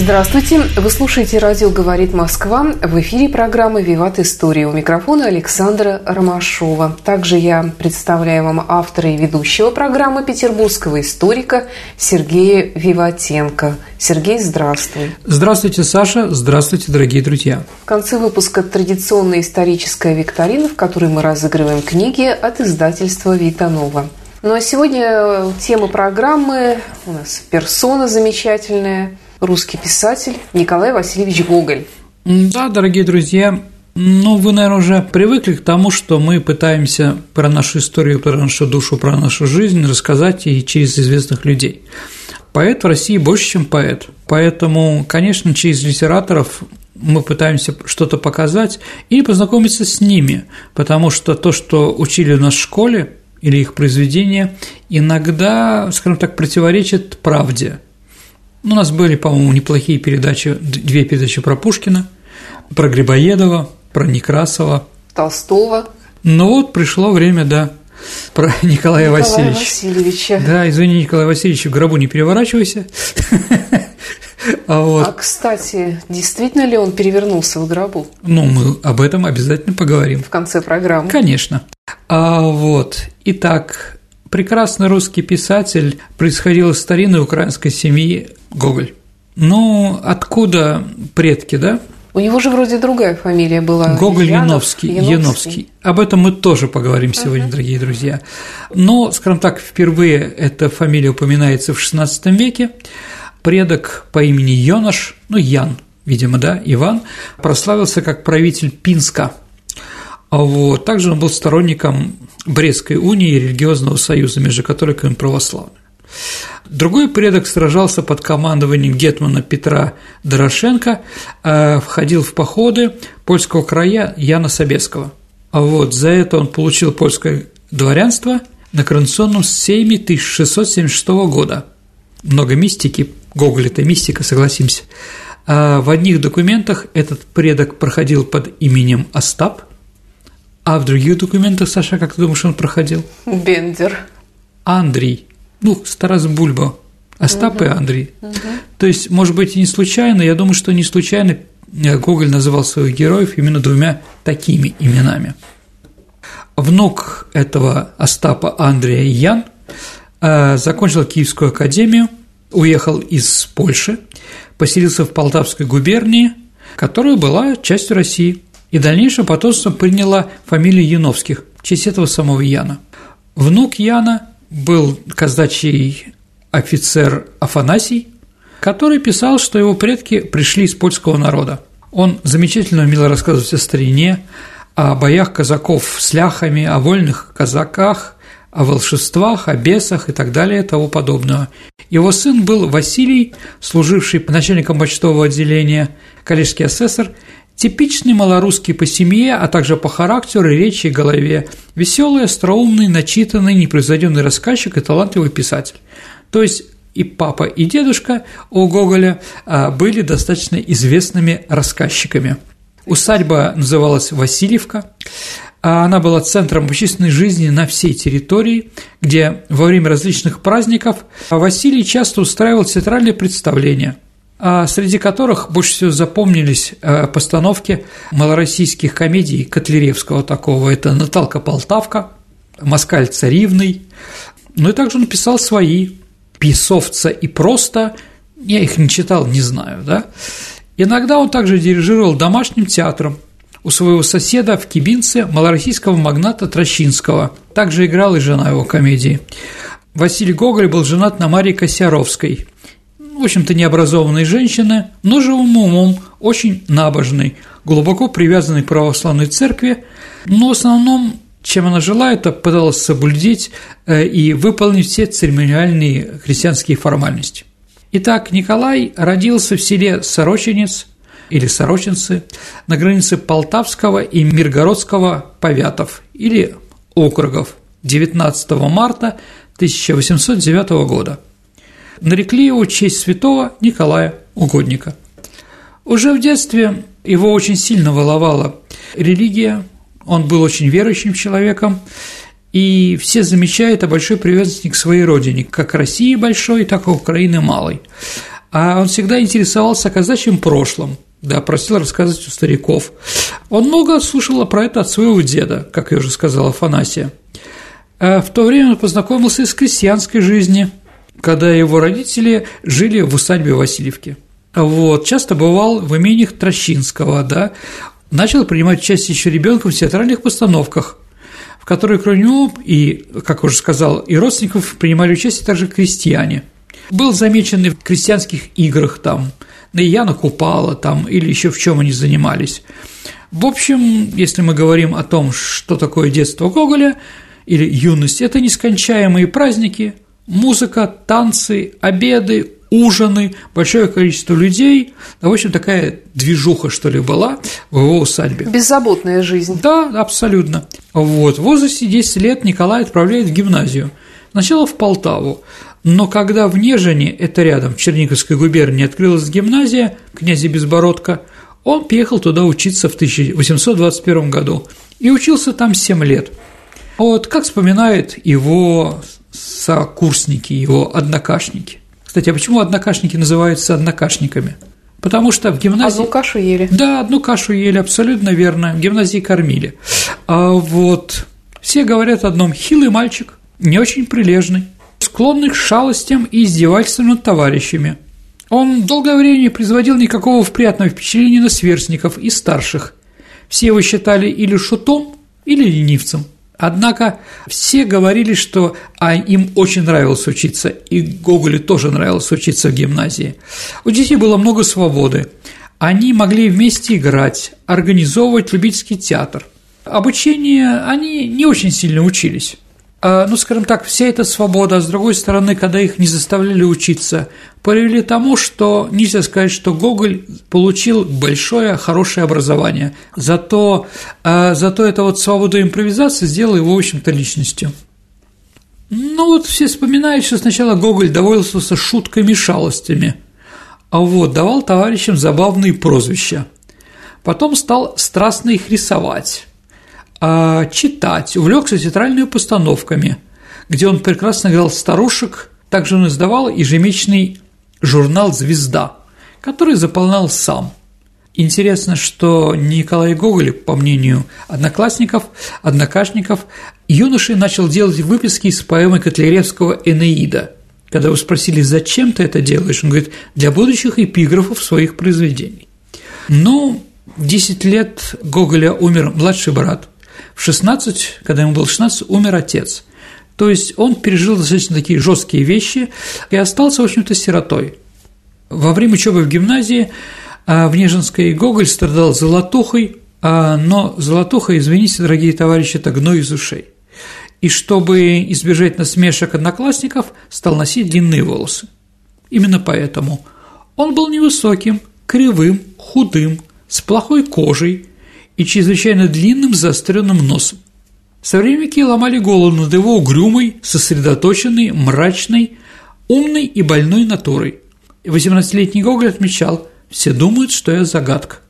Здравствуйте! Вы слушаете «Радио говорит Москва». В эфире программы «Виват История». У микрофона Александра Ромашова. Также я представляю вам автора и ведущего программы петербургского историка Сергея Виватенко. Сергей, здравствуй. Здравствуйте, Саша. Здравствуйте, дорогие друзья. В конце выпуска традиционная историческая викторина, в которой мы разыгрываем книги от издательства «Витанова». Ну а сегодня тема программы у нас персона замечательная – русский писатель Николай Васильевич Гоголь. Да, дорогие друзья, ну, вы, наверное, уже привыкли к тому, что мы пытаемся про нашу историю, про нашу душу, про нашу жизнь рассказать и через известных людей. Поэт в России больше, чем поэт. Поэтому, конечно, через литераторов мы пытаемся что-то показать и познакомиться с ними, потому что то, что учили нас в школе или их произведения, иногда, скажем так, противоречит правде – у нас были, по-моему, неплохие передачи, две передачи про Пушкина, про Грибоедова, про Некрасова. Толстого. Ну вот пришло время, да, про Николая, Николая Васильевича. Васильевича. Да, извини, Николай Васильевич, в гробу не переворачивайся. А, вот. а, кстати, действительно ли он перевернулся в гробу? Ну, мы об этом обязательно поговорим. В конце программы. Конечно. А вот, итак, прекрасный русский писатель, происходил из старинной украинской семьи Гоголь. Ну, откуда предки, да? У него же вроде другая фамилия была. Гоголь Яновский, Яновский. Яновский. Об этом мы тоже поговорим сегодня, uh-huh. дорогие друзья. Но, скажем так, впервые эта фамилия упоминается в XVI веке. Предок по имени Йонаш, ну, Ян, видимо, да, Иван, прославился как правитель Пинска – вот. Также он был сторонником Брестской унии и религиозного союза между католиками и православными. Другой предок сражался под командованием гетмана Петра Дорошенко, э, входил в походы польского края Яна Собеского. А вот за это он получил польское дворянство на коронационном сейме 1676 года. Много мистики, Гоголь – это мистика, согласимся. А в одних документах этот предок проходил под именем Остап, а в других документах, Саша, как ты думаешь, он проходил? Бендер. Андрей. Ну, Старас Бульба. Остап угу. и Андрей. Угу. То есть, может быть, и не случайно, я думаю, что не случайно Гоголь называл своих героев именно двумя такими именами. Внук этого Остапа Андрея Ян э, закончил Киевскую академию, уехал из Польши, поселился в Полтавской губернии, которая была частью России – и дальнейшее потомство приняло фамилию Яновских в честь этого самого Яна. Внук Яна был казачий офицер Афанасий, который писал, что его предки пришли из польского народа. Он замечательно умел рассказывать о старине, о боях казаков с ляхами, о вольных казаках, о волшебствах, о бесах и так далее тому подобного. Его сын был Василий, служивший начальником почтового отделения, коллежский асессор Типичный малорусский по семье, а также по характеру, речи и голове. Веселый, остроумный, начитанный, непревзойденный рассказчик и талантливый писатель. То есть и папа, и дедушка у Гоголя а, были достаточно известными рассказчиками. Усадьба называлась Васильевка. А она была центром общественной жизни на всей территории, где во время различных праздников Василий часто устраивал театральные представления – среди которых больше всего запомнились э, постановки малороссийских комедий Котляревского такого. Это «Наталка Полтавка», «Москаль царевный». Ну и также он писал свои «Писовца» и «Просто». Я их не читал, не знаю, да. Иногда он также дирижировал домашним театром у своего соседа в Кибинце малороссийского магната Трощинского. Также играл и жена его комедии. Василий Гоголь был женат на Марии Косяровской – в общем-то, необразованной женщины, но живым умом, очень набожной, глубоко привязанной к православной церкви, но в основном чем она жила, это пыталась соблюдить э, и выполнить все церемониальные христианские формальности. Итак, Николай родился в селе Сорочинец или Сорочинцы на границе Полтавского и Миргородского повятов или округов 19 марта 1809 года. Нарекли его в честь святого Николая Угодника. Уже в детстве его очень сильно воловала религия, он был очень верующим человеком, и все замечают о большой привязанности к своей родине, как России большой, так и Украины малой. А он всегда интересовался казачьим прошлым, да, просил рассказывать у стариков. Он много слушал про это от своего деда, как я уже сказала, Афанасия. А в то время он познакомился с крестьянской жизнью, когда его родители жили в усадьбе Васильевки. Вот, часто бывал в имениях Трощинского, да, начал принимать участие еще ребенком в театральных постановках, в которых кроме него и, как уже сказал, и родственников принимали участие также крестьяне. Был замечен и в крестьянских играх там, на Яна Купала там или еще в чем они занимались. В общем, если мы говорим о том, что такое детство Гоголя или юность, это нескончаемые праздники, музыка, танцы, обеды, ужины, большое количество людей, в общем, такая движуха, что ли, была в его усадьбе. Беззаботная жизнь. Да, абсолютно. Вот, в возрасте 10 лет Николай отправляет в гимназию. Сначала в Полтаву, но когда в Нежине, это рядом, в Черниговской губернии, открылась гимназия князя Безбородка, он приехал туда учиться в 1821 году и учился там 7 лет. Вот как вспоминают его сокурсники, его однокашники. Кстати, а почему однокашники называются однокашниками? Потому что в гимназии… Одну кашу ели. Да, одну кашу ели, абсолютно верно. В гимназии кормили. А вот все говорят о одном – хилый мальчик, не очень прилежный, склонный к шалостям и издевательствам над товарищами. Он долгое время не производил никакого приятного впечатления на сверстников и старших. Все его считали или шутом, или ленивцем – Однако все говорили, что а им очень нравилось учиться, и Гоголю тоже нравилось учиться в гимназии. У детей было много свободы. Они могли вместе играть, организовывать любительский театр. Обучение они не очень сильно учились. А, ну, скажем так, вся эта свобода, а с другой стороны, когда их не заставляли учиться, привели к тому, что нельзя сказать, что Гоголь получил большое, хорошее образование, зато, а, зато эта вот свобода импровизации сделала его, в общем-то, личностью. Ну вот все вспоминают, что сначала Гоголь довольствовался шутками и шалостями, а вот давал товарищам забавные прозвища. Потом стал страстно их рисовать читать, увлекся театральными постановками, где он прекрасно играл старушек, также он издавал ежемесячный журнал «Звезда», который заполнял сам. Интересно, что Николай Гоголь, по мнению одноклассников, однокашников, юношей начал делать выписки из поэмы Котляревского «Энеида». Когда его спросили, зачем ты это делаешь, он говорит, для будущих эпиграфов своих произведений. Но в 10 лет Гоголя умер младший брат, в 16, когда ему было 16, умер отец. То есть он пережил достаточно такие жесткие вещи и остался, в общем-то, сиротой. Во время учебы в гимназии а, в Нежинской Гоголь страдал золотухой, а, но золотуха, извините, дорогие товарищи, это гной из ушей. И чтобы избежать насмешек одноклассников, стал носить длинные волосы. Именно поэтому он был невысоким, кривым, худым, с плохой кожей, и чрезвычайно длинным заостренным носом. Современники ломали голову над его угрюмой, сосредоточенной, мрачной, умной и больной натурой. 18-летний Гоголь отмечал «Все думают, что я загадка».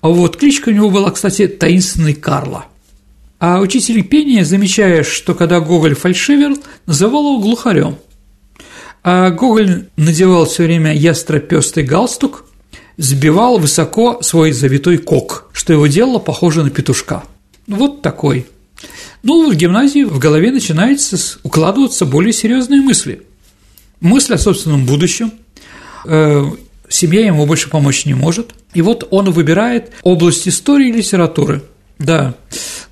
А вот кличка у него была, кстати, «Таинственный Карло». А учитель пения, замечая, что когда Гоголь фальшивил, называл его глухарем. А Гоголь надевал все время ястропёстый галстук, сбивал высоко свой завитой кок, что его делало похоже на петушка. Вот такой. Ну, в гимназии в голове начинается укладываться более серьезные мысли. Мысль о собственном будущем, э, семья ему больше помочь не может. И вот он выбирает область истории и литературы. Да.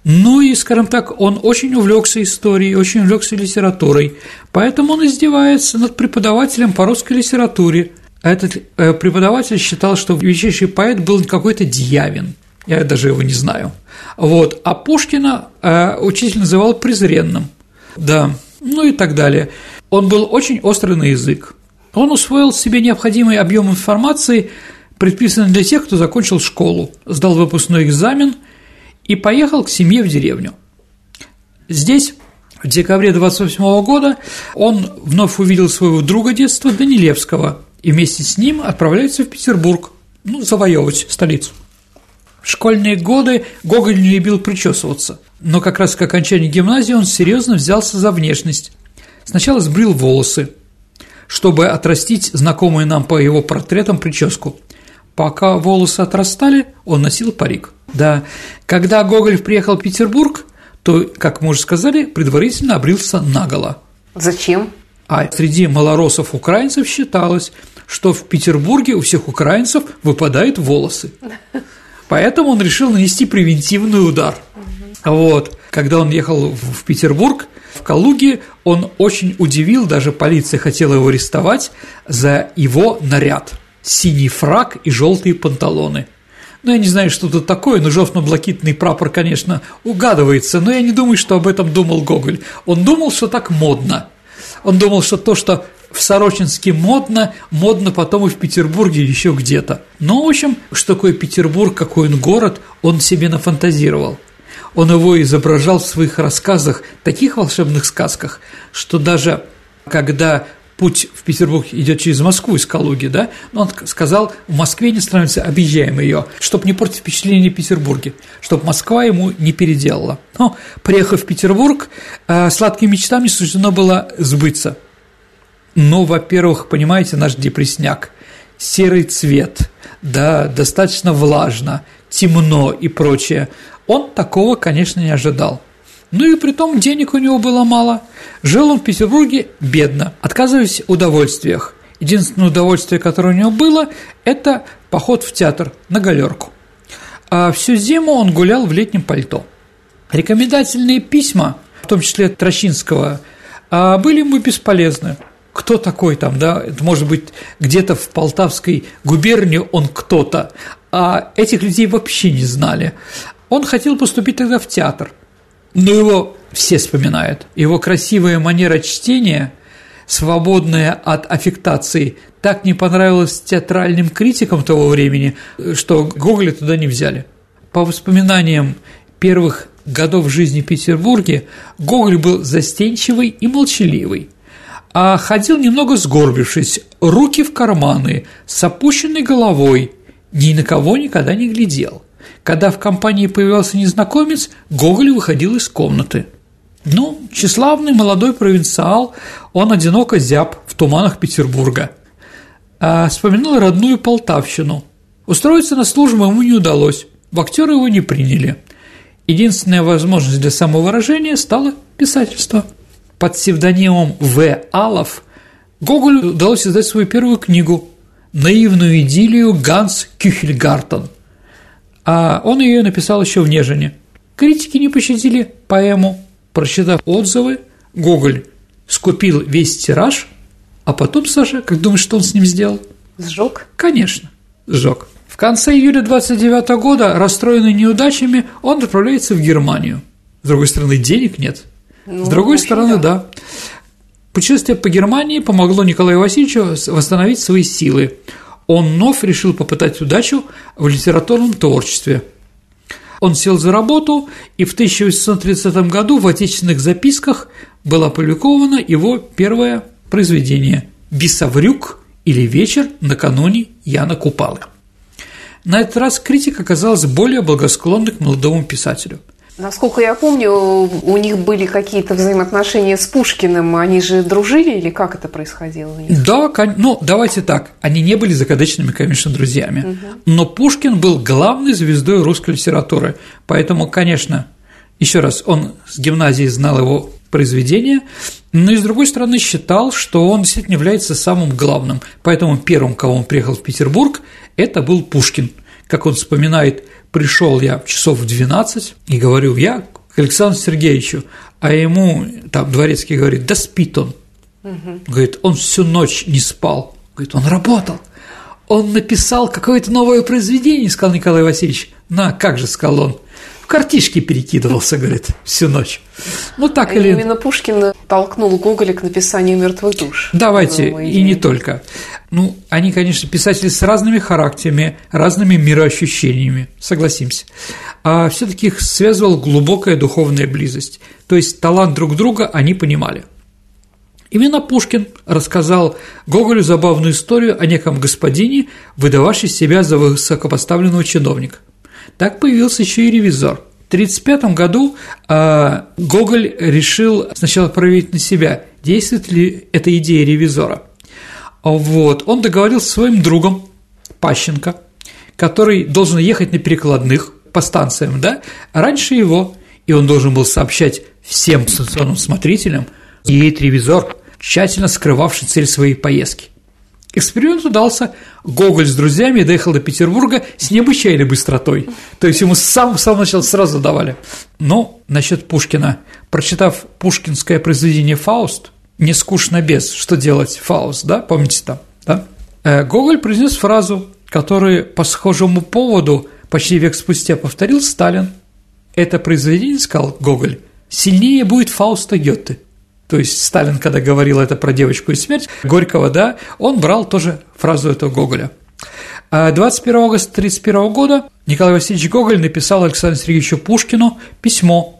Ну и, скажем так, он очень увлекся историей, очень увлекся литературой, поэтому он издевается над преподавателем по русской литературе, этот э, преподаватель считал, что величайший поэт был какой-то Дьявин. Я даже его не знаю. Вот. А Пушкина э, учитель называл презренным. Да. Ну и так далее. Он был очень острый на язык. Он усвоил себе необходимый объем информации, предписанный для тех, кто закончил школу, сдал выпускной экзамен и поехал к семье в деревню. Здесь в декабре 28 года он вновь увидел своего друга детства Данилевского и вместе с ним отправляется в Петербург, ну, завоевывать столицу. В школьные годы Гоголь не любил причесываться, но как раз к окончании гимназии он серьезно взялся за внешность. Сначала сбрил волосы, чтобы отрастить знакомую нам по его портретам прическу. Пока волосы отрастали, он носил парик. Да, когда Гоголь приехал в Петербург, то, как мы уже сказали, предварительно обрился наголо. Зачем? А среди малоросов украинцев считалось, что в Петербурге у всех украинцев выпадают волосы. Поэтому он решил нанести превентивный удар. Вот. Когда он ехал в Петербург, в Калуге, он очень удивил, даже полиция хотела его арестовать за его наряд – синий фраг и желтые панталоны – ну, я не знаю, что это такое, но жовтно-блакитный прапор, конечно, угадывается, но я не думаю, что об этом думал Гоголь. Он думал, что так модно. Он думал, что то, что в Сорочинске модно, модно потом и в Петербурге еще где-то. Но, в общем, что такое Петербург, какой он город, он себе нафантазировал. Он его изображал в своих рассказах, таких волшебных сказках, что даже когда путь в Петербург идет через Москву из Калуги, да, но он сказал, в Москве не становится, объезжаем ее, чтобы не портить впечатление Петербурге, чтобы Москва ему не переделала. Но, приехав в Петербург, э, сладким мечтам не суждено было сбыться. Но, во-первых, понимаете, наш депресняк, серый цвет, да, достаточно влажно, темно и прочее, он такого, конечно, не ожидал. Ну и при том денег у него было мало. Жил он в Петербурге бедно, отказываясь в удовольствиях. Единственное удовольствие, которое у него было, это поход в театр на галерку. А всю зиму он гулял в летнем пальто. Рекомендательные письма, в том числе Трощинского, а, были ему бесполезны. Кто такой там, да? Может быть где-то в Полтавской губернии он кто-то, а этих людей вообще не знали. Он хотел поступить тогда в театр – но его все вспоминают. Его красивая манера чтения, свободная от аффектации, так не понравилась театральным критикам того времени, что Гоголя туда не взяли. По воспоминаниям первых годов жизни в Петербурге, Гоголь был застенчивый и молчаливый, а ходил немного сгорбившись, руки в карманы, с опущенной головой, ни на кого никогда не глядел – когда в компании появился незнакомец, Гоголь выходил из комнаты. Ну, тщеславный молодой провинциал, он одиноко зяб в туманах Петербурга. А вспоминал родную Полтавщину. Устроиться на службу ему не удалось, в актеры его не приняли. Единственная возможность для самовыражения стало писательство. Под псевдонимом В. Алов Гоголю удалось издать свою первую книгу «Наивную идиллию Ганс Кюхельгартен», а он ее написал еще в Нежине. Критики не пощадили поэму. Прочитав отзывы, Гоголь скупил весь тираж, а потом, Саша, как думаешь, что он с ним сделал? Сжег? Конечно, сжег. В конце июля 29 года, расстроенный неудачами, он отправляется в Германию. С другой стороны, денег нет. Ну, С другой стороны, да. да. Путешествие по Германии помогло Николаю Васильевичу восстановить свои силы он вновь решил попытать удачу в литературном творчестве. Он сел за работу, и в 1830 году в отечественных записках было опубликовано его первое произведение «Бесоврюк» или «Вечер накануне Яна Купалы». На этот раз критика оказалась более благосклонной к молодому писателю – Насколько я помню, у них были какие-то взаимоотношения с Пушкиным. Они же дружили или как это происходило? Да, ну давайте так. Они не были закадычными, конечно, друзьями. Угу. Но Пушкин был главной звездой русской литературы. Поэтому, конечно, еще раз, он с гимназии знал его произведения, но и с другой стороны считал, что он действительно является самым главным. Поэтому первым, кого он приехал в Петербург, это был Пушкин. Как он вспоминает – пришел я часов в 12 и говорю, я к Александру Сергеевичу, а ему там дворецкий говорит, да спит он. Угу. Говорит, он всю ночь не спал. Говорит, он работал. Он написал какое-то новое произведение, сказал Николай Васильевич. На, как же, сказал он. Картишки перекидывался, говорит, всю ночь. Ну, так или... Именно Пушкин толкнул Гоголя к написанию «Мертвых душ». Давайте, и не только. Ну, они, конечно, писатели с разными характерами, разными мироощущениями, согласимся. А все таки их связывала глубокая духовная близость. То есть талант друг друга они понимали. Именно Пушкин рассказал Гоголю забавную историю о неком господине, выдававшем себя за высокопоставленного чиновника. Так появился еще и ревизор. В 1935 году э, Гоголь решил сначала проверить на себя, действует ли эта идея ревизора. Вот. Он договорился с своим другом Пащенко, который должен ехать на перекладных по станциям, да, раньше его, и он должен был сообщать всем станционным смотрителям, едет ревизор, тщательно скрывавший цель своей поездки. Эксперимент удался. Гоголь с друзьями доехал до Петербурга с необычайной быстротой. То есть ему с самого, самого начала сразу давали. Но насчет Пушкина. Прочитав пушкинское произведение «Фауст», не скучно без, что делать Фауст, да, помните там, да? Э, Гоголь произнес фразу, которую по схожему поводу почти век спустя повторил Сталин. Это произведение, сказал Гоголь, сильнее будет Фауста Гёте. То есть Сталин, когда говорил это про девочку и смерть, Горького, да, он брал тоже фразу этого Гоголя. 21 а августа 1931 года Николай Васильевич Гоголь написал Александру Сергеевичу Пушкину письмо,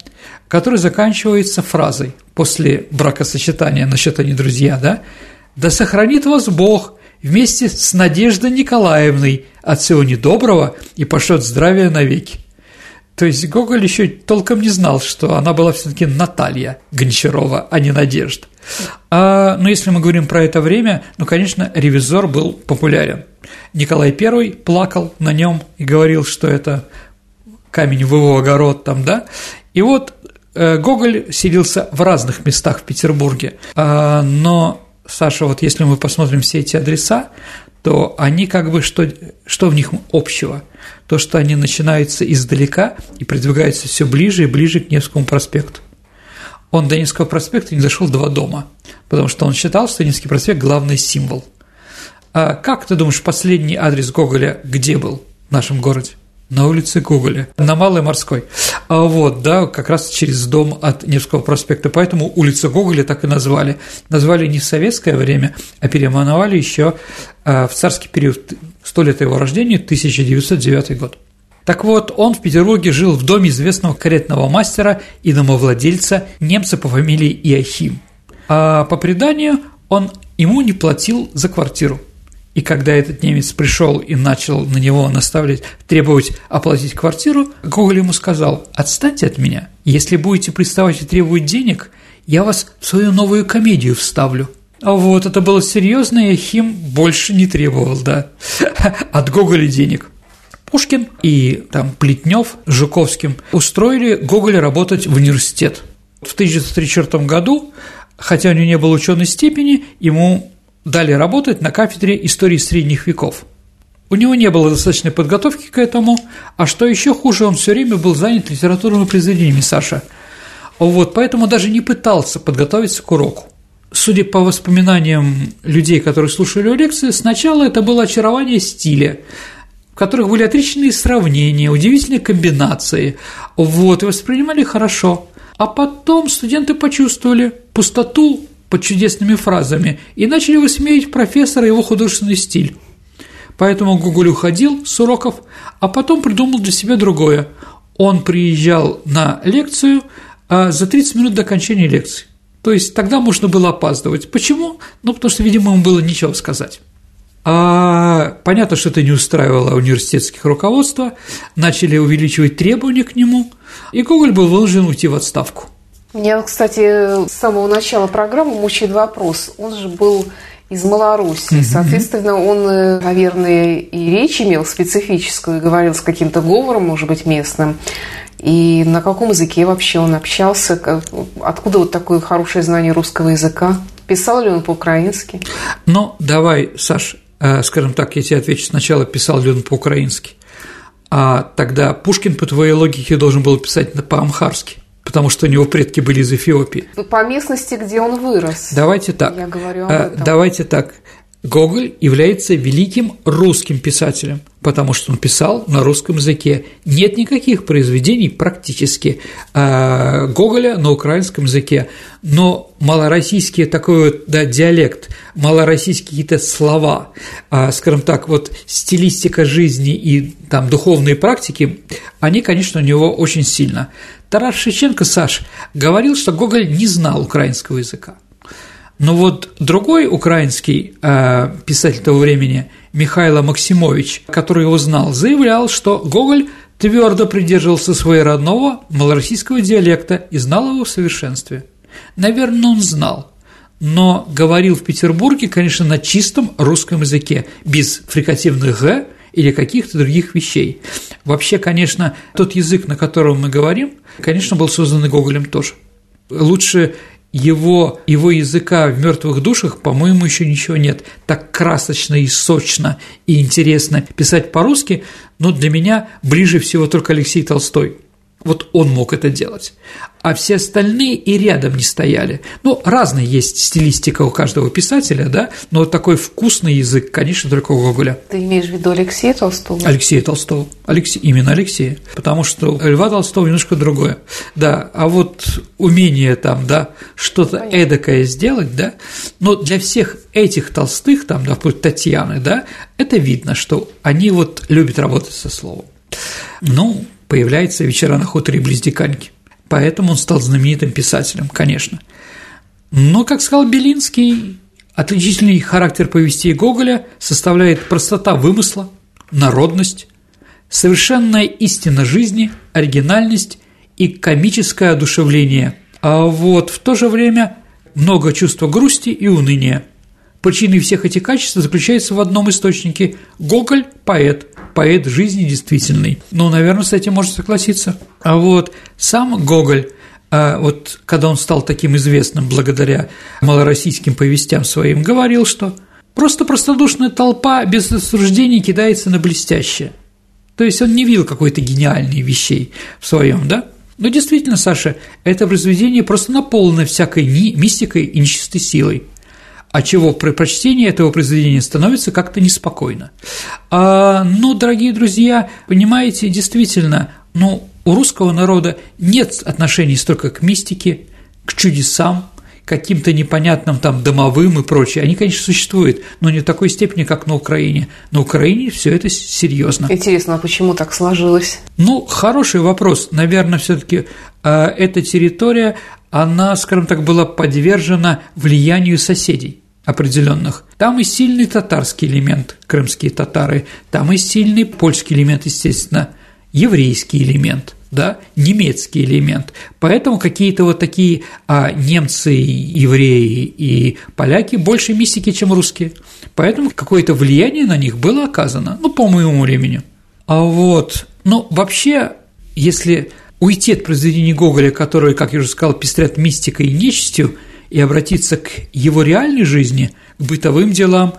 которое заканчивается фразой после бракосочетания насчет они друзья, да, «Да сохранит вас Бог вместе с Надеждой Николаевной от всего недоброго и пошлет здравия навеки». То есть Гоголь еще толком не знал, что она была все-таки Наталья Гончарова, а не Надежда. А, но если мы говорим про это время, ну, конечно, ревизор был популярен. Николай I плакал на нем и говорил, что это камень в его огород там, да. И вот э, Гоголь селился в разных местах в Петербурге, а, но Саша, вот если мы посмотрим все эти адреса, то они как бы что, что в них общего? То, что они начинаются издалека и продвигаются все ближе и ближе к Невскому проспекту. Он до Невского проспекта не дошел два дома, потому что он считал, что Невский проспект – главный символ. А как ты думаешь, последний адрес Гоголя где был в нашем городе? На улице Гоголя, на Малой Морской. А вот, да, как раз через дом от Невского проспекта. Поэтому улицу Гоголя так и назвали. Назвали не в советское время, а переименовали еще а, в царский период, сто лет его рождения, 1909 год. Так вот, он в Петербурге жил в доме известного каретного мастера и домовладельца немца по фамилии Иохим. А по преданию, он ему не платил за квартиру. И когда этот немец пришел и начал на него наставлять, требовать оплатить квартиру, Гоголь ему сказал «Отстаньте от меня, если будете приставать и требовать денег, я вас в свою новую комедию вставлю». А вот это было серьезно, и Хим больше не требовал, да, от Гоголя денег. Пушкин и там Плетнев с Жуковским устроили Гоголя работать в университет. В 1934 году, хотя у него не было ученой степени, ему дали работать на кафедре истории средних веков. У него не было достаточной подготовки к этому, а что еще хуже, он все время был занят литературными произведениями Саша. Вот, поэтому даже не пытался подготовиться к уроку. Судя по воспоминаниям людей, которые слушали лекции, сначала это было очарование стиля, в которых были отличные сравнения, удивительные комбинации, вот, и воспринимали хорошо. А потом студенты почувствовали пустоту под чудесными фразами и начали высмеивать профессора и его художественный стиль. Поэтому Гоголь уходил с уроков, а потом придумал для себя другое. Он приезжал на лекцию а за 30 минут до окончания лекции. То есть тогда можно было опаздывать. Почему? Ну, потому что, видимо, ему было нечего сказать. А понятно, что это не устраивало университетских руководства, начали увеличивать требования к нему, и Гоголь был вынужден уйти в отставку. Меня, кстати, с самого начала программы мучает вопрос. Он же был из Малоруссии. Соответственно, он, э, наверное, и речь имел специфическую, говорил с каким-то говором, может быть, местным. И на каком языке вообще он общался? Откуда вот такое хорошее знание русского языка? Писал ли он по-украински? Ну, давай, Саш, э, скажем так, я тебе отвечу сначала, писал ли он по-украински. А тогда Пушкин, по твоей логике, должен был писать по-амхарски потому что у него предки были из Эфиопии. По местности, где он вырос. Давайте так. Я говорю об э, этом. Давайте так. Гоголь является великим русским писателем. потому что он писал на русском языке. Нет никаких произведений практически э, Гоголя на украинском языке, но малороссийский такой вот да, диалект, малороссийские какие-то слова, э, скажем так, вот стилистика жизни и там духовные практики, они, конечно, у него очень сильно. Тарас Шевченко, Саш, говорил, что Гоголь не знал украинского языка. Но вот другой украинский э, писатель того времени, Михайло Максимович, который его знал, заявлял, что Гоголь твердо придерживался своего родного малороссийского диалекта и знал его в совершенстве. Наверное, он знал, но говорил в Петербурге, конечно, на чистом русском языке, без фрикативных «г» или каких-то других вещей. Вообще, конечно, тот язык, на котором мы говорим, конечно, был создан и Гоголем тоже. Лучше его, его языка в мертвых душах, по-моему, еще ничего нет. Так красочно и сочно и интересно писать по-русски, но для меня ближе всего только Алексей Толстой. Вот он мог это делать а все остальные и рядом не стояли. Ну, разная есть стилистика у каждого писателя, да, но такой вкусный язык, конечно, только у Гоголя. Ты имеешь в виду Алексея Толстого? Алексея Толстого. Алексей, именно Алексея, потому что Льва Толстого немножко другое. Да, а вот умение там, да, что-то эдакое сделать, да, но для всех этих толстых, там, да, вплоть Татьяны, да, это видно, что они вот любят работать со словом. Ну, появляется вечера на хуторе близ Диканьки поэтому он стал знаменитым писателем, конечно. Но, как сказал Белинский, отличительный характер повестей Гоголя составляет простота вымысла, народность, совершенная истина жизни, оригинальность и комическое одушевление, а вот в то же время много чувства грусти и уныния. Причиной всех этих качеств заключается в одном источнике – Гоголь – поэт, поэт жизни действительный. Ну, наверное, с этим можно согласиться. А вот сам Гоголь а вот когда он стал таким известным благодаря малороссийским повестям своим, говорил, что просто простодушная толпа без осуждений кидается на блестящее. То есть он не видел какой-то гениальной вещей в своем, да? Но действительно, Саша, это произведение просто наполнено всякой мистикой и нечистой силой а чего при прочтении этого произведения становится как-то неспокойно. А, ну, дорогие друзья, понимаете, действительно, ну, у русского народа нет отношений столько к мистике, к чудесам, каким-то непонятным там домовым и прочее. Они, конечно, существуют, но не в такой степени, как на Украине. На Украине все это серьезно. Интересно, а почему так сложилось? Ну, хороший вопрос. Наверное, все-таки э, эта территория, она, скажем так, была подвержена влиянию соседей определенных. Там и сильный татарский элемент, крымские татары, там и сильный польский элемент, естественно, еврейский элемент, да, немецкий элемент. Поэтому какие-то вот такие а, немцы, евреи и поляки больше мистики, чем русские. Поэтому какое-то влияние на них было оказано, ну, по моему времени. А вот, ну, вообще, если уйти от произведений Гоголя, которые, как я уже сказал, пестрят мистикой и нечистью – и обратиться к его реальной жизни, к бытовым делам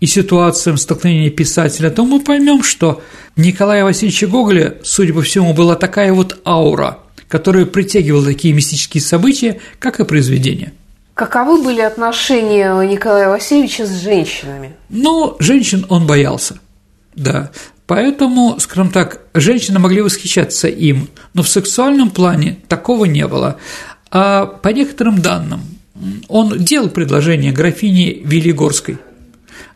и ситуациям столкновения писателя, то мы поймем, что Николая Васильевича Гоголя, судя по всему, была такая вот аура, которая притягивала такие мистические события, как и произведения. Каковы были отношения Николая Васильевича с женщинами? Ну, женщин он боялся, да. Поэтому, скажем так, женщины могли восхищаться им, но в сексуальном плане такого не было. А по некоторым данным, он делал предложение графине Велигорской.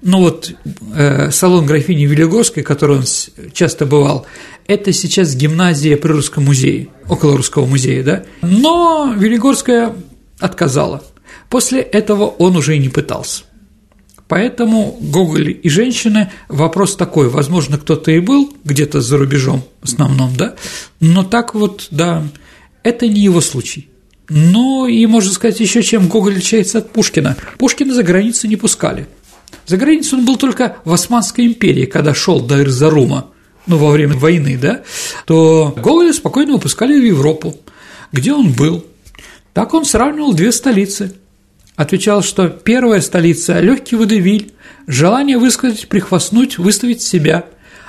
Ну вот э, салон графини Велигорской, который он часто бывал, это сейчас гимназия при Русском музее, около Русского музея, да? Но Велигорская отказала. После этого он уже и не пытался. Поэтому Гоголь и женщины – вопрос такой, возможно, кто-то и был где-то за рубежом в основном, да, но так вот, да, это не его случай. Ну и, можно сказать, еще чем Гоголь отличается от Пушкина. Пушкина за границу не пускали. За границу он был только в Османской империи, когда шел до Ирзарума, ну, во время войны, да, то Гоголя спокойно выпускали в Европу, где он был. Так он сравнивал две столицы. Отвечал, что первая столица – легкий водевиль, желание высказать, прихвастнуть, выставить себя,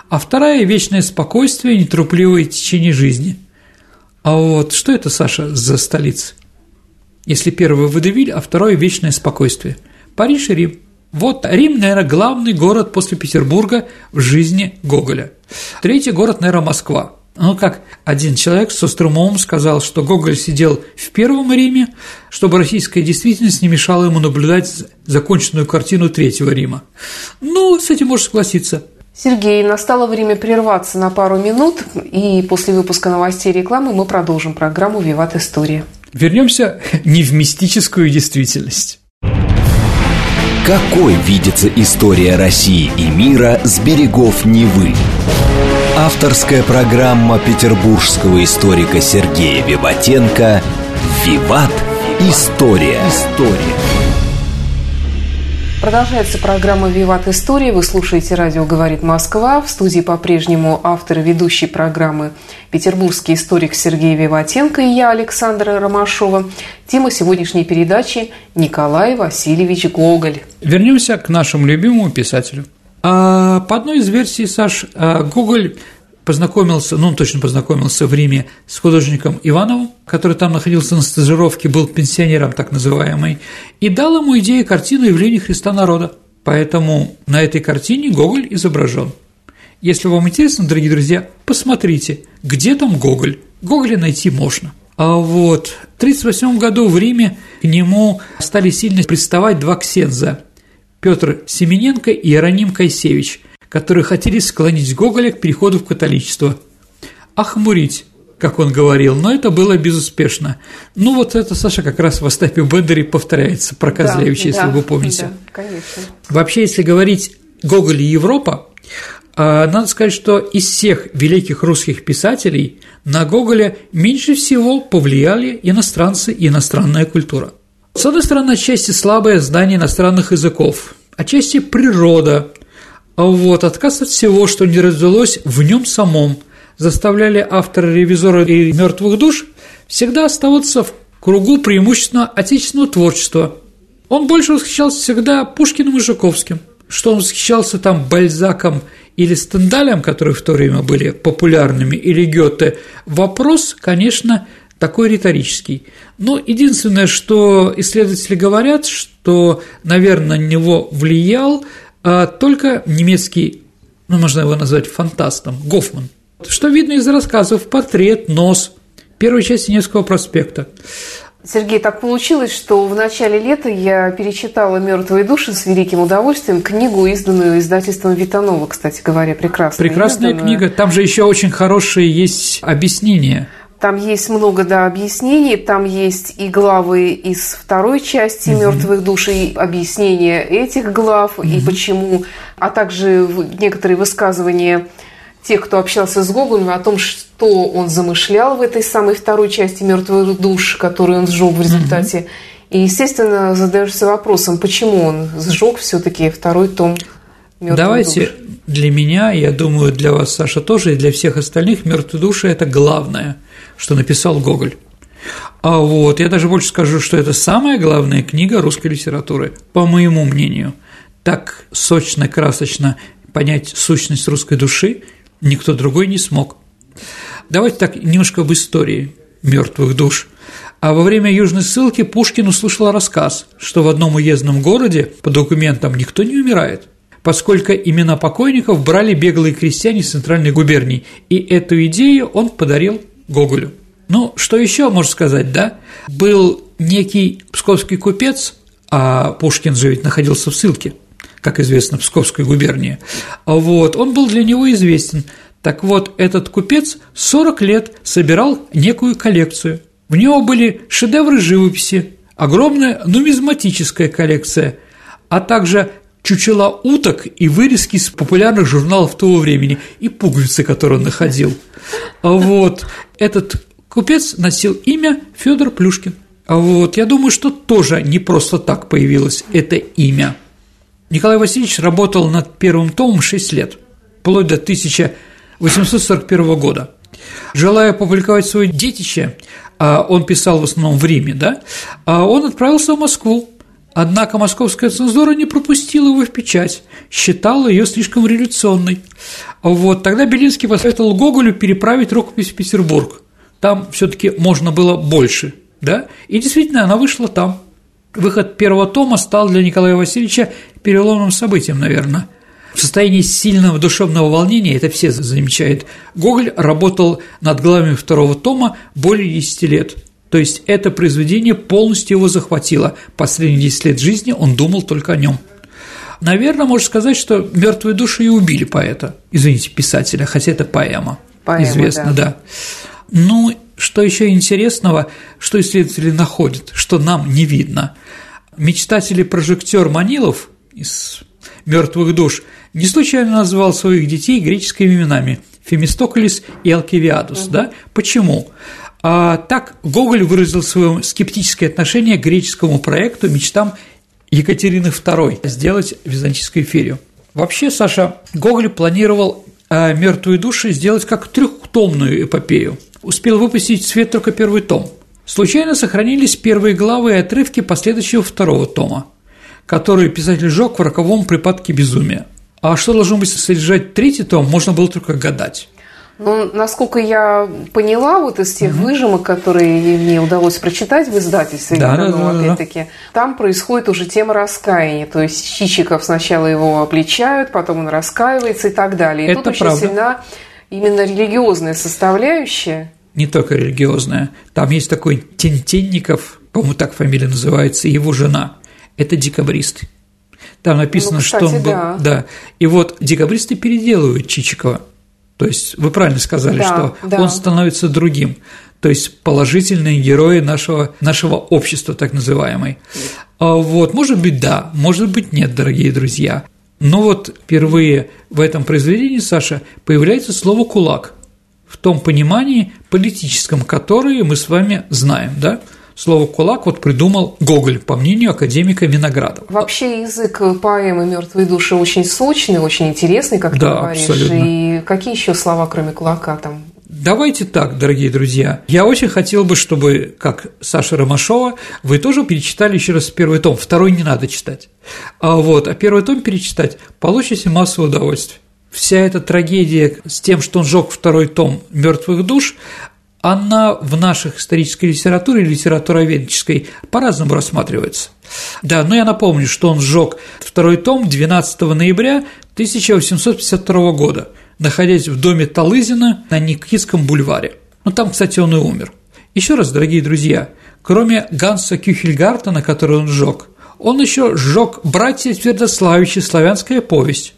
а вторая – вечное спокойствие, нетрупливое течение жизни – а вот что это, Саша, за столица? Если первый Водевиль, а второй – вечное спокойствие. Париж и Рим. Вот Рим, наверное, главный город после Петербурга в жизни Гоголя. Третий город, наверное, Москва. Ну, как один человек с острым умом сказал, что Гоголь сидел в Первом Риме, чтобы российская действительность не мешала ему наблюдать законченную картину Третьего Рима. Ну, с этим можно согласиться. Сергей, настало время прерваться на пару минут, и после выпуска новостей и рекламы мы продолжим программу «Виват История». Вернемся не в мистическую действительность. Какой видится история России и мира с берегов Невы? Авторская программа петербургского историка Сергея Виватенко «Виват. История». История. Продолжается программа «Виват История». Вы слушаете радио «Говорит Москва». В студии по-прежнему автор и ведущий программы петербургский историк Сергей Виватенко и я, Александра Ромашова. Тема сегодняшней передачи – Николай Васильевич Гоголь. Вернемся к нашему любимому писателю. А, по одной из версий, Саш, а, Гоголь познакомился, ну, он точно познакомился в Риме с художником Ивановым, который там находился на стажировке, был пенсионером так называемый, и дал ему идею картины «Явление Христа народа». Поэтому на этой картине Гоголь изображен. Если вам интересно, дорогие друзья, посмотрите, где там Гоголь. Гоголя найти можно. А вот в 1938 году в Риме к нему стали сильно приставать два ксенза – Петр Семененко и Иероним Кайсевич – которые хотели склонить Гоголя к переходу в католичество. Охмурить, как он говорил, но это было безуспешно. Ну, вот это, Саша, как раз в Остапе Бендере повторяется про Козлевича, да, если да, вы помните. Да, конечно. Вообще, если говорить Гоголь и Европа, а, надо сказать, что из всех великих русских писателей на Гоголя меньше всего повлияли иностранцы и иностранная культура. С одной стороны, отчасти слабое знание иностранных языков, отчасти природа – а вот отказ от всего, что не родилось в нем самом, заставляли автора ревизора и мертвых душ всегда оставаться в кругу преимущественно отечественного творчества. Он больше восхищался всегда Пушкиным и Жуковским. Что он восхищался там Бальзаком или Стендалем, которые в то время были популярными, или Гёте, вопрос, конечно, такой риторический. Но единственное, что исследователи говорят, что, наверное, на него влиял только немецкий, ну, можно его назвать фантастом, Гофман. Что видно из рассказов «Портрет», «Нос», первой части Невского проспекта. Сергей, так получилось, что в начале лета я перечитала «Мертвые души» с великим удовольствием, книгу, изданную издательством Витанова, кстати говоря, прекрасная. Прекрасная изданная. книга, там же еще очень хорошие есть объяснения. Там есть много да, объяснений, там есть и главы из второй части угу. мертвых душ, и объяснения этих глав, угу. и почему, а также некоторые высказывания тех, кто общался с Гоголем, о том, что он замышлял в этой самой второй части мертвых душ, которую он сжег в результате. Угу. И, естественно, задаешься вопросом, почему он сжег все-таки второй том Давайте душ. для меня, я думаю, для вас, Саша, тоже, и для всех остальных мертвые души это главное – что написал Гоголь. А вот я даже больше скажу, что это самая главная книга русской литературы, по моему мнению. Так сочно, красочно понять сущность русской души никто другой не смог. Давайте так немножко об истории мертвых душ. А во время южной ссылки Пушкин услышал рассказ, что в одном уездном городе по документам никто не умирает, поскольку имена покойников брали беглые крестьяне из центральной губернии, и эту идею он подарил Гоголю. Ну, что еще можно сказать, да? Был некий псковский купец, а Пушкин же ведь находился в ссылке, как известно, в Псковской губернии. Вот, он был для него известен. Так вот, этот купец 40 лет собирал некую коллекцию. В него были шедевры живописи, огромная нумизматическая коллекция, а также чучела уток и вырезки из популярных журналов того времени и пуговицы, которые он находил. Вот этот купец носил имя Федор Плюшкин. Вот я думаю, что тоже не просто так появилось это имя. Николай Васильевич работал над первым томом 6 лет, вплоть до 1841 года. Желая опубликовать свое детище, а он писал в основном в Риме, да, а он отправился в Москву, Однако московская цензура не пропустила его в печать, считала ее слишком революционной. Вот, тогда Белинский посоветовал Гоголю переправить рукопись в Петербург. Там все таки можно было больше, да, и действительно она вышла там. Выход первого тома стал для Николая Васильевича переломным событием, наверное. В состоянии сильного душевного волнения, это все замечают, Гоголь работал над главами второго тома более 10 лет. То есть это произведение полностью его захватило. Последние 10 лет жизни он думал только о нем. Наверное, можно сказать, что мертвые души и убили поэта, извините, писателя, хотя это поэма, поэма известно, да. да. Ну, что еще интересного, что исследователи находят, что нам не видно. Мечтатель-прожектор Манилов из «Мертвых душ» не случайно назвал своих детей греческими именами Фемистоклис и Алкивиадус, угу. да? Почему? А так Гоголь выразил свое скептическое отношение к греческому проекту, мечтам Екатерины II сделать византийскую ферию. Вообще, Саша, Гоголь планировал а, «Мертвые души» сделать как трехтомную эпопею. Успел выпустить в свет только первый том. Случайно сохранились первые главы и отрывки последующего второго тома, который писатель сжег в роковом припадке безумия. А что должно быть содержать третий том, можно было только гадать. Ну, насколько я поняла, вот из тех угу. выжимок, которые мне удалось прочитать в издательстве, да, да, да, опять-таки, да. там происходит уже тема раскаяния. То есть Чичиков сначала его обличают, потом он раскаивается и так далее. И Это тут правда. очень сильна именно религиозная составляющая. Не только религиозная. Там есть такой Тентенников, по-моему, так фамилия называется, его жена. Это декабристы. Там написано, ну, кстати, что он был. Да. да. И вот декабристы переделывают Чичикова. То есть вы правильно сказали, да, что да. он становится другим. То есть положительные герои нашего, нашего общества, так называемой. А вот, может быть, да, может быть, нет, дорогие друзья. Но вот впервые в этом произведении, Саша, появляется слово «кулак» в том понимании политическом, которое мы с вами знаем, да? Слово «кулак» вот придумал Гоголь, по мнению академика Виноградова. Вообще язык поэмы «Мертвые души» очень сочный, очень интересный, как да, ты говоришь. Абсолютно. И какие еще слова, кроме «кулака» там Давайте так, дорогие друзья. Я очень хотел бы, чтобы, как Саша Ромашова, вы тоже перечитали еще раз первый том. Второй не надо читать. А вот, а первый том перечитать получите массовое удовольствие. Вся эта трагедия с тем, что он сжег второй том мертвых душ, она в наших исторической литературе, литературоведческой, по-разному рассматривается. Да, но я напомню, что он сжег второй том 12 ноября 1852 года, находясь в доме Талызина на Никитском бульваре. Ну, там, кстати, он и умер. Еще раз, дорогие друзья, кроме Ганса Кюхельгартена, который он сжег, он еще сжег «Братья Твердославичи. Славянская повесть»,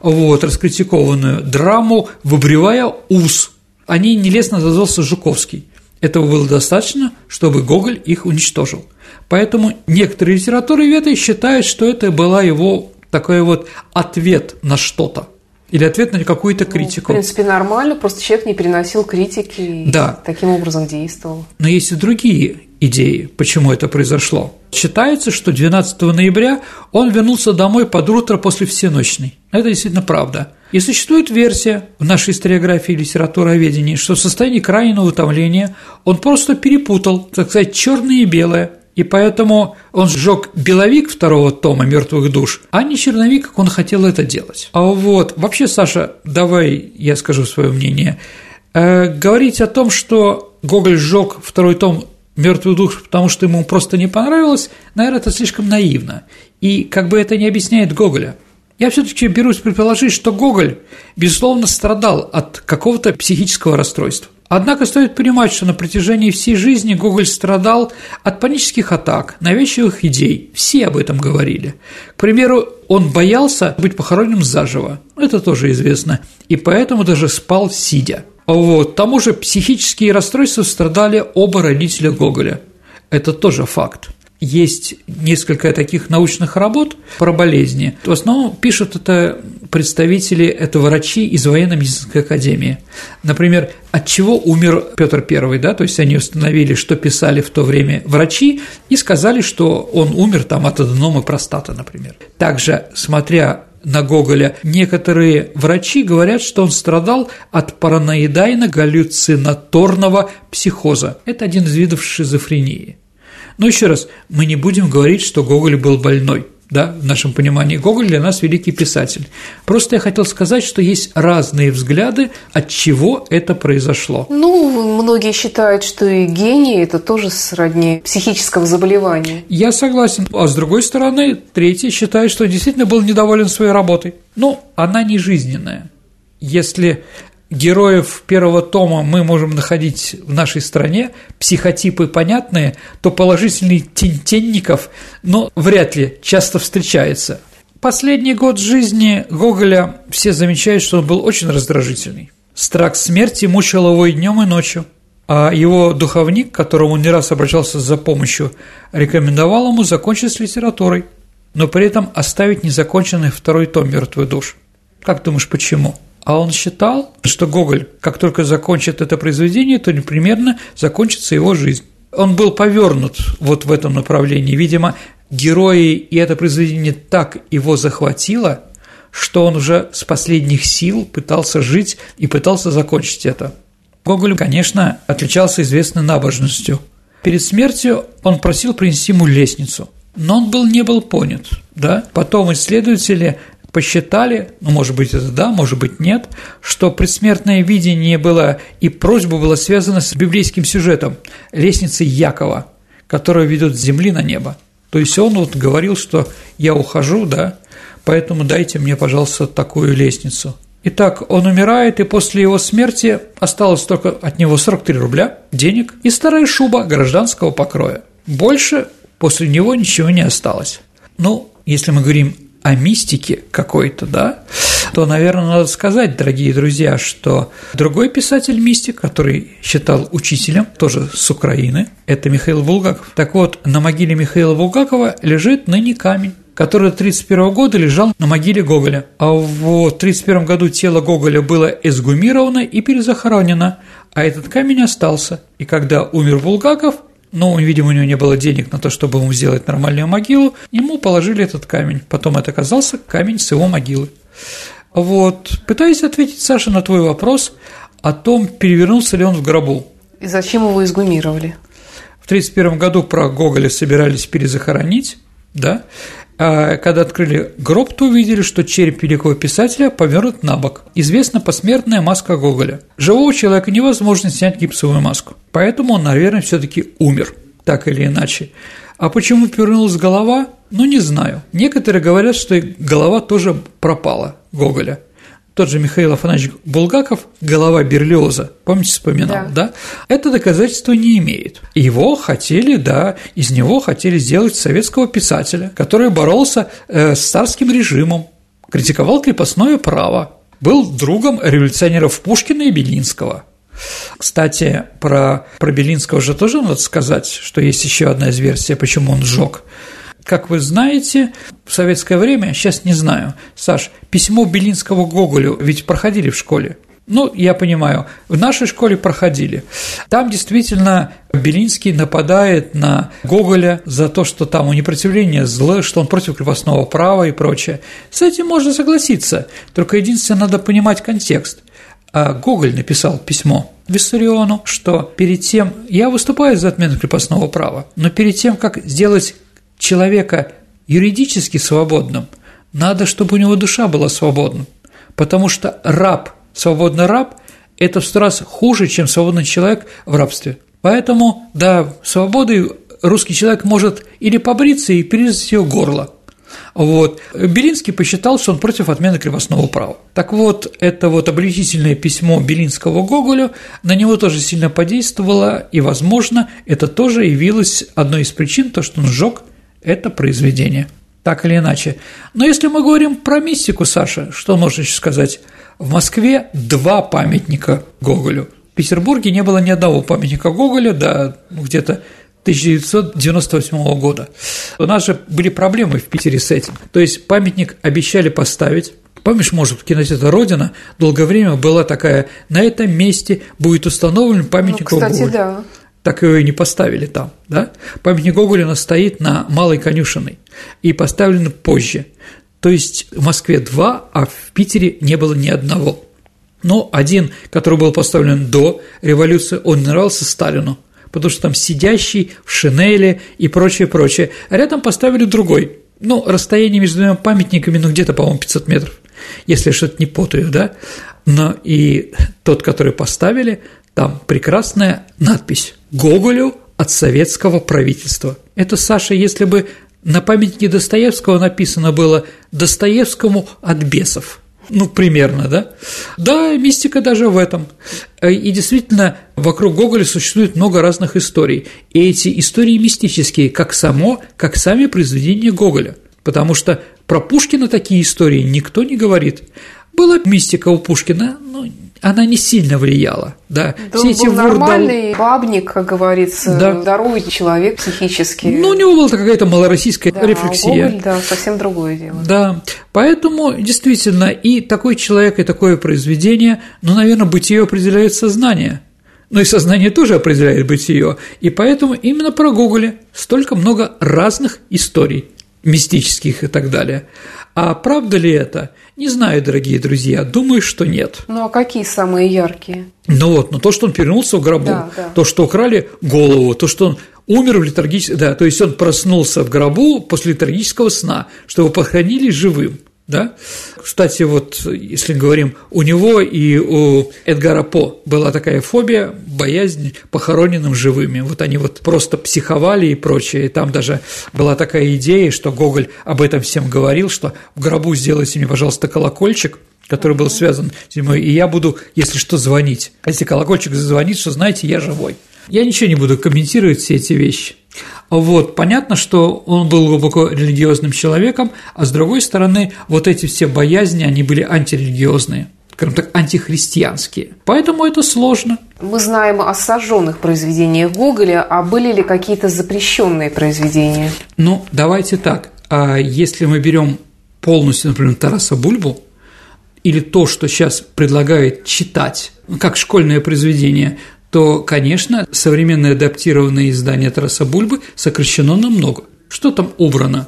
вот, раскритикованную драму «Выбривая ус», о ней нелестно отозвался Жуковский. Этого было достаточно, чтобы Гоголь их уничтожил. Поэтому некоторые литературоведы считают, что это была его такой вот ответ на что-то. Или ответ на какую-то критику. Ну, в принципе, нормально, просто человек не переносил критики и да. таким образом действовал. Но есть и другие идеи, почему это произошло. Считается, что 12 ноября он вернулся домой под утро после всеночной. Это действительно правда. И существует версия в нашей историографии и литературоведении, что в состоянии крайнего утомления он просто перепутал, так сказать, черное и белое, и поэтому он сжег беловик второго тома «Мертвых душ», а не черновик, как он хотел это делать. А вот, вообще, Саша, давай я скажу свое мнение. Э, говорить о том, что Гоголь сжег второй том «Мертвых душ», потому что ему просто не понравилось, наверное, это слишком наивно. И как бы это не объясняет Гоголя. Я все-таки берусь предположить, что Гоголь, безусловно, страдал от какого-то психического расстройства. Однако стоит понимать, что на протяжении всей жизни Гоголь страдал от панических атак, навязчивых идей. Все об этом говорили. К примеру, он боялся быть похороненным заживо. Это тоже известно. И поэтому даже спал сидя. Вот. К тому же психические расстройства страдали оба родителя Гоголя. Это тоже факт есть несколько таких научных работ про болезни. В основном пишут это представители, это врачи из военно-медицинской академии. Например, от чего умер Петр I, да, то есть они установили, что писали в то время врачи, и сказали, что он умер там от аденомы простаты, например. Также, смотря на Гоголя, некоторые врачи говорят, что он страдал от параноидально-галлюцинаторного психоза. Это один из видов шизофрении. Но еще раз, мы не будем говорить, что Гоголь был больной. да, в нашем понимании Гоголь для нас великий писатель. Просто я хотел сказать, что есть разные взгляды, от чего это произошло. Ну, многие считают, что и гений – это тоже сродни психического заболевания. Я согласен. А с другой стороны, третий считает, что действительно был недоволен своей работой. Ну, она не жизненная. Если героев первого тома мы можем находить в нашей стране, психотипы понятные, то положительный Тинтенников, но вряд ли часто встречается. Последний год жизни Гоголя все замечают, что он был очень раздражительный. Страх смерти мучил его и днем, и ночью. А его духовник, к которому он не раз обращался за помощью, рекомендовал ему закончить с литературой, но при этом оставить незаконченный второй том «Мертвый душ». Как думаешь, почему? А он считал, что Гоголь, как только закончит это произведение, то непременно закончится его жизнь. Он был повернут вот в этом направлении. Видимо, герои и это произведение так его захватило, что он уже с последних сил пытался жить и пытался закончить это. Гоголь, конечно, отличался известной набожностью. Перед смертью он просил принести ему лестницу, но он был не был понят. Да? Потом исследователи посчитали, ну, может быть, это да, может быть, нет, что предсмертное видение было и просьба была связана с библейским сюжетом – лестницей Якова, которая ведет с земли на небо. То есть он вот говорил, что я ухожу, да, поэтому дайте мне, пожалуйста, такую лестницу. Итак, он умирает, и после его смерти осталось только от него 43 рубля денег и старая шуба гражданского покроя. Больше после него ничего не осталось. Ну, если мы говорим о мистике какой-то, да, то, наверное, надо сказать, дорогие друзья, что другой писатель-мистик, который считал учителем, тоже с Украины, это Михаил Булгаков. Так вот, на могиле Михаила Булгакова лежит ныне камень который 1931 года лежал на могиле Гоголя. А в 1931 году тело Гоголя было эсгумировано и перезахоронено, а этот камень остался. И когда умер Булгаков, но, видимо, у него не было денег на то, чтобы ему сделать нормальную могилу, ему положили этот камень. Потом это оказался камень с его могилы. Вот, пытаюсь ответить, Саша, на твой вопрос о том, перевернулся ли он в гробу. И зачем его изгумировали? В 1931 году про Гоголя собирались перезахоронить, да, когда открыли гроб, то увидели, что череп великого писателя повернут на бок. Известна посмертная маска Гоголя. Живого человека невозможно снять гипсовую маску, поэтому он, наверное, все таки умер, так или иначе. А почему повернулась голова? Ну, не знаю. Некоторые говорят, что голова тоже пропала Гоголя – тот же Михаил Афанасьевич Булгаков, голова Берлиоза, помните, вспоминал, да. да? Это доказательства не имеет. Его хотели, да, из него хотели сделать советского писателя, который боролся э, с царским режимом, критиковал крепостное право, был другом революционеров Пушкина и Белинского. Кстати, про, про Белинского же тоже надо сказать, что есть еще одна из версий, почему он сжег как вы знаете, в советское время, сейчас не знаю, Саш, письмо Белинского Гоголю ведь проходили в школе. Ну, я понимаю, в нашей школе проходили. Там действительно Белинский нападает на Гоголя за то, что там у непротивления зло, что он против крепостного права и прочее. С этим можно согласиться, только единственное, надо понимать контекст. А Гоголь написал письмо Виссариону, что перед тем, я выступаю за отмену крепостного права, но перед тем, как сделать человека юридически свободным, надо, чтобы у него душа была свободна, потому что раб, свободный раб – это в сто раз хуже, чем свободный человек в рабстве. Поэтому, да, свободой русский человек может или побриться и перерезать ее горло. Вот. Белинский посчитал, что он против отмены крепостного права. Так вот, это вот обличительное письмо Белинского Гоголю на него тоже сильно подействовало, и, возможно, это тоже явилось одной из причин, то, что он сжег это произведение, так или иначе. Но если мы говорим про мистику, Саша, что можно еще сказать? В Москве два памятника Гоголю. В Петербурге не было ни одного памятника Гоголя до ну, где-то 1998 года. У нас же были проблемы в Питере с этим. То есть памятник обещали поставить, Помнишь, может, в кинотеатре «Родина» долгое время была такая, на этом месте будет установлен памятник ну, кстати, Гоголю. да так его и не поставили там, да? Памятник Гоголина стоит на Малой Конюшиной и поставлен позже. То есть в Москве два, а в Питере не было ни одного. Но один, который был поставлен до революции, он нравился Сталину, потому что там сидящий в шинели и прочее, прочее. А рядом поставили другой, Ну, расстояние между двумя памятниками, ну, где-то, по-моему, 500 метров, если я что-то не путаю, да? Но и тот, который поставили, там прекрасная надпись «Гоголю от советского правительства». Это, Саша, если бы на памятнике Достоевского написано было «Достоевскому от бесов», ну, примерно, да? Да, мистика даже в этом. И действительно, вокруг Гоголя существует много разных историй. И эти истории мистические, как само, как сами произведения Гоголя. Потому что про Пушкина такие истории никто не говорит. Была мистика у Пушкина, но она не сильно влияла, да. да Все эти был нормальный бабник, как говорится, да. здоровый человек психически. Ну, у него была какая-то малороссийская да, рефлексия. Гоголь, да, совсем другое дело. Да, поэтому действительно и такой человек, и такое произведение, ну, наверное, бытие определяет сознание. Но и сознание тоже определяет бытие, и поэтому именно про Гоголя столько много разных историй мистических и так далее. А правда ли это? Не знаю, дорогие друзья, думаю, что нет. Ну а какие самые яркие? Ну вот, ну то, что он перевернулся в гробу, да, да. то, что украли голову, то, что он умер в литургическом, да, то есть он проснулся в гробу после литургического сна, что его похоронили живым да? Кстати, вот если говорим, у него и у Эдгара По была такая фобия, боязнь похороненным живыми. Вот они вот просто психовали и прочее. И там даже была такая идея, что Гоголь об этом всем говорил, что в гробу сделайте мне, пожалуйста, колокольчик, который был связан с землей, и я буду, если что, звонить. А если колокольчик зазвонит, что знаете, я живой. Я ничего не буду комментировать все эти вещи. Вот, понятно, что он был глубоко религиозным человеком, а с другой стороны, вот эти все боязни, они были антирелигиозные скажем так, антихристианские. Поэтому это сложно. Мы знаем о сожженных произведениях Гоголя, а были ли какие-то запрещенные произведения? Ну, давайте так. А если мы берем полностью, например, Тараса Бульбу, или то, что сейчас предлагает читать, как школьное произведение, то, конечно, современное адаптированное издание Тараса Бульбы сокращено намного. Что там убрано?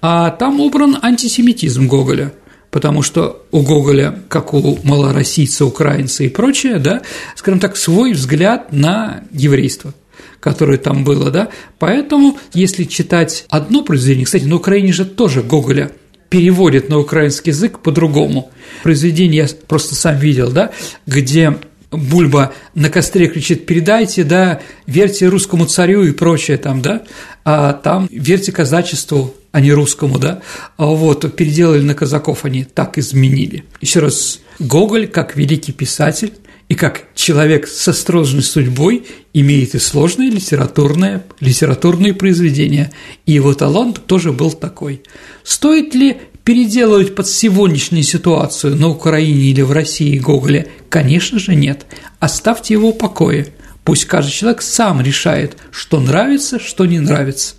А там убран антисемитизм Гоголя – потому что у Гоголя, как у малороссийца, украинца и прочее, да, скажем так, свой взгляд на еврейство которое там было, да, поэтому, если читать одно произведение, кстати, на Украине же тоже Гоголя переводят на украинский язык по-другому. Произведение я просто сам видел, да, где Бульба на костре кричит «передайте, да, верьте русскому царю» и прочее там, да, а там верьте казачеству, а не русскому, да, а вот, переделали на казаков, они так изменили. Еще раз, Гоголь, как великий писатель и как человек со сложной судьбой, имеет и сложные литературные, литературные произведения, и его талант тоже был такой. Стоит ли переделывать под сегодняшнюю ситуацию на Украине или в России Гоголя? Конечно же нет. Оставьте его в покое. Пусть каждый человек сам решает, что нравится, что не нравится.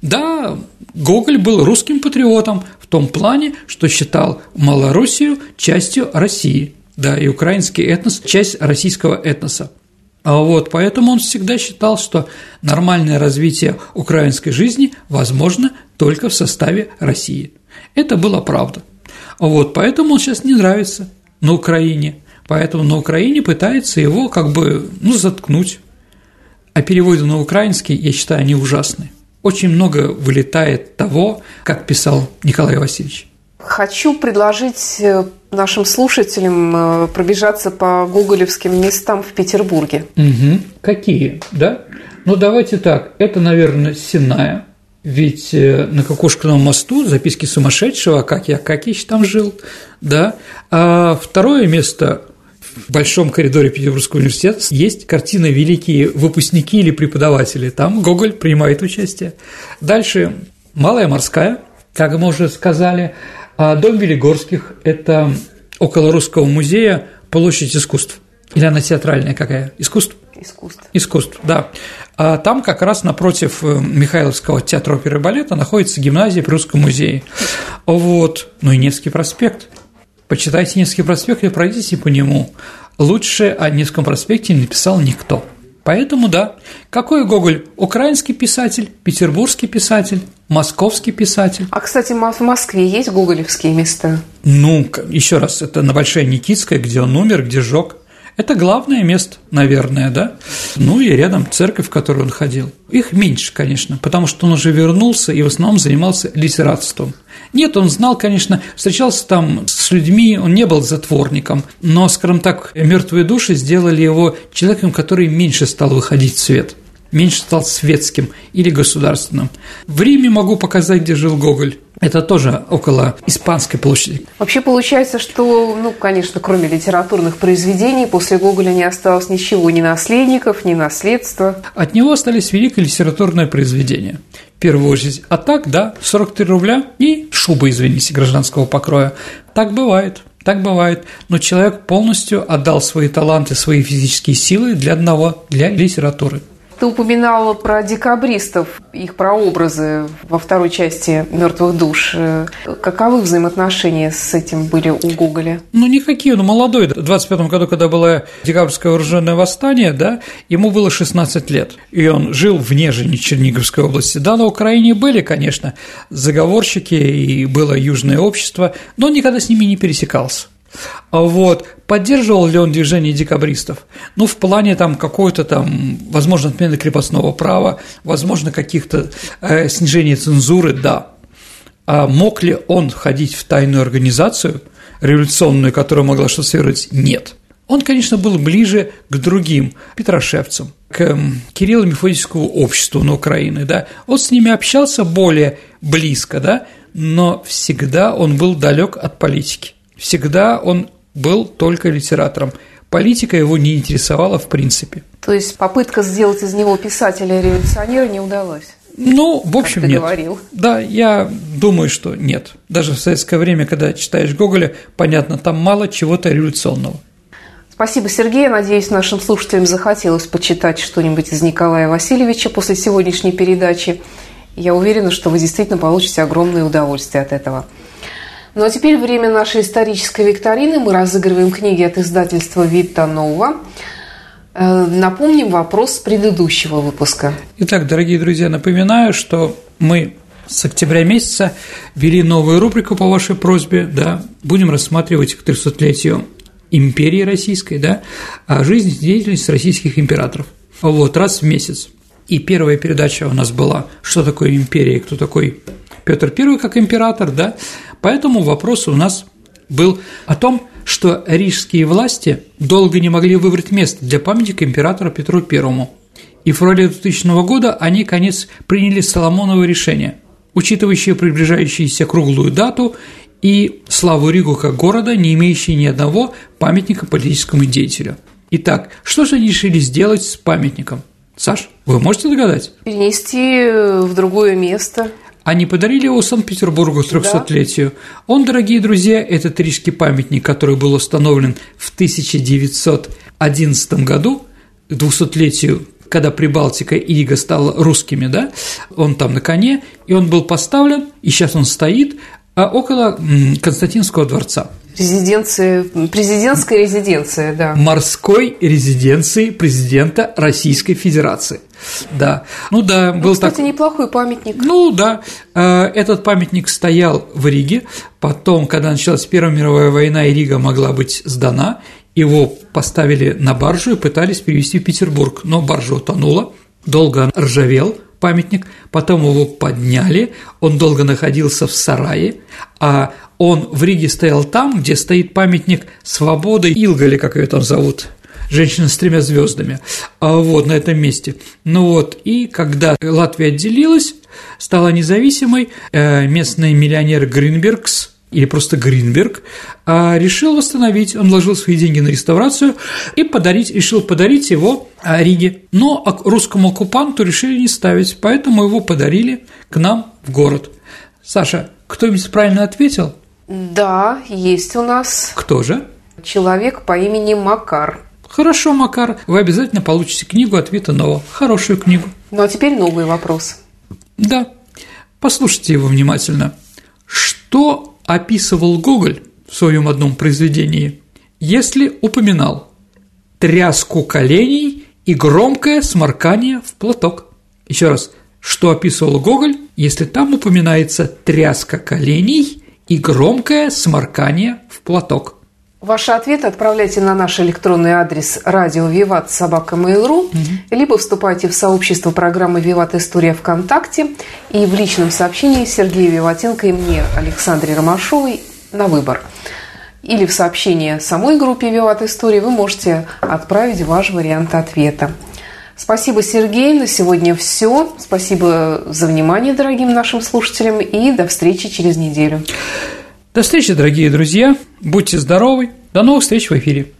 Да, Гоголь был русским патриотом в том плане, что считал Малороссию частью России, да, и украинский этнос – часть российского этноса. А вот поэтому он всегда считал, что нормальное развитие украинской жизни возможно только в составе России. Это была правда. Вот, поэтому он сейчас не нравится на Украине. Поэтому на Украине пытается его как бы, ну, заткнуть. А переводы на украинский, я считаю, они ужасные. Очень много вылетает того, как писал Николай Васильевич. Хочу предложить э, нашим слушателям э, пробежаться по гоголевским местам в Петербурге. Угу. Какие, да? Ну, давайте так. Это, наверное, Синая, ведь э, на Кокошкином мосту записки сумасшедшего, как я Акакич там жил, да. А второе место в большом коридоре Петербургского университета есть картина «Великие выпускники или преподаватели». Там Гоголь принимает участие. Дальше Малая морская, как мы уже сказали. А дом Велигорских – это около Русского музея площадь искусств. Или она театральная какая? Искусств? Искусств. Искусств, да. А там как раз напротив э, Михайловского театра оперы и балета находится гимназия при Русском музее. Вот. Ну и Невский проспект. Почитайте Невский проспект и пройдите по нему. Лучше о Невском проспекте не написал никто. Поэтому да. Какой Гоголь? Украинский писатель, петербургский писатель, московский писатель. А, кстати, в Москве есть гоголевские места? Ну, еще раз, это на Большая Никитская, где он умер, где жег. Это главное место, наверное, да? Ну и рядом церковь, в которую он ходил. Их меньше, конечно, потому что он уже вернулся и в основном занимался литератством. Нет, он знал, конечно, встречался там с людьми, он не был затворником, но, скажем так, мертвые души сделали его человеком, который меньше стал выходить в свет меньше стал светским или государственным. В Риме могу показать, где жил Гоголь. Это тоже около Испанской площади. Вообще получается, что, ну, конечно, кроме литературных произведений, после Гоголя не осталось ничего, ни наследников, ни наследства. От него остались великие литературные произведения. В первую очередь. А так, да, 43 рубля и шуба, извините, гражданского покроя. Так бывает. Так бывает, но человек полностью отдал свои таланты, свои физические силы для одного, для литературы. Ты упоминала про декабристов, их прообразы во второй части «Мертвых душ». Каковы взаимоотношения с этим были у Гоголя? Ну, никакие. Он молодой. В 25 году, когда было декабрьское вооруженное восстание, да, ему было 16 лет. И он жил в Нежине Черниговской области. Да, на Украине были, конечно, заговорщики, и было южное общество, но он никогда с ними не пересекался. А вот. Поддерживал ли он движение декабристов? Ну, в плане там какой-то там, возможно, отмены крепостного права, возможно, каких-то э, снижения цензуры, да. А мог ли он ходить в тайную организацию, революционную, которая могла совершить? Нет. Он, конечно, был ближе к другим петрошевцам, к эм, Кириллу Мефодическому обществу на Украине, да. Он с ними общался более близко, да, но всегда он был далек от политики. Всегда он был только литератором. Политика его не интересовала в принципе. То есть попытка сделать из него писателя-революционера не удалась? Ну, в общем, нет. Говорил. Да, я думаю, что нет. Даже в советское время, когда читаешь Гоголя, понятно, там мало чего-то революционного. Спасибо, Сергей. Надеюсь, нашим слушателям захотелось почитать что-нибудь из Николая Васильевича после сегодняшней передачи. Я уверена, что вы действительно получите огромное удовольствие от этого. Ну а теперь время нашей исторической викторины. Мы разыгрываем книги от издательства «Вита Нова». Э, напомним вопрос предыдущего выпуска. Итак, дорогие друзья, напоминаю, что мы с октября месяца ввели новую рубрику по вашей просьбе, да, будем рассматривать к 300-летию империи российской, да, а жизнь и деятельность российских императоров. Вот, раз в месяц. И первая передача у нас была «Что такое империя и кто такой Петр I как император», да, Поэтому вопрос у нас был о том, что рижские власти долго не могли выбрать место для памятника императору Петру I. И в феврале 2000 года они, конец, приняли Соломоново решение, учитывающее приближающуюся круглую дату и славу Ригу как города, не имеющей ни одного памятника политическому деятелю. Итак, что же они решили сделать с памятником? Саш, вы можете догадать? Перенести в другое место. Они подарили его Санкт-Петербургу 300-летию. Да. Он, дорогие друзья, этот рижский памятник, который был установлен в 1911 году, к 200-летию когда Прибалтика и Ига стала русскими, да, он там на коне, и он был поставлен, и сейчас он стоит а около Константинского дворца. Резиденция, президентская резиденция, да. Морской резиденции президента Российской Федерации. Да, ну да, был ну, кстати, так... неплохой памятник. Ну да, э, этот памятник стоял в Риге, потом, когда началась Первая мировая война, и Рига могла быть сдана, его поставили на баржу и пытались перевести в Петербург, но баржа утонула, долго ржавел, памятник, потом его подняли, он долго находился в сарае, а он в Риге стоял там, где стоит памятник свободы Илгали, как ее там зовут, женщина с тремя звездами, а вот на этом месте. Ну вот, и когда Латвия отделилась, стала независимой, э, местный миллионер Гринбергс или просто Гринберг, а, решил восстановить, он вложил свои деньги на реставрацию и подарить, решил подарить его а, Риге. Но русскому оккупанту решили не ставить, поэтому его подарили к нам в город. Саша, кто-нибудь правильно ответил? Да, есть у нас. Кто же? Человек по имени Макар. Хорошо, Макар, вы обязательно получите книгу ответа нового. Хорошую книгу. Ну а теперь новый вопрос. Да, послушайте его внимательно. Что описывал Гоголь в своем одном произведении, если упоминал тряску коленей и громкое сморкание в платок. Еще раз, что описывал Гоголь, если там упоминается тряска коленей и громкое сморкание в платок. Ваши ответы отправляйте на наш электронный адрес радио Виват собака Mail.ru, угу. либо вступайте в сообщество программы Виват История ВКонтакте и в личном сообщении Сергея Виватенко и мне, Александре Ромашовой, на выбор. Или в сообщение самой группе Виват История вы можете отправить ваш вариант ответа. Спасибо, Сергей. На сегодня все. Спасибо за внимание, дорогим нашим слушателям. И до встречи через неделю. До встречи, дорогие друзья. Будьте здоровы. До новых встреч в эфире.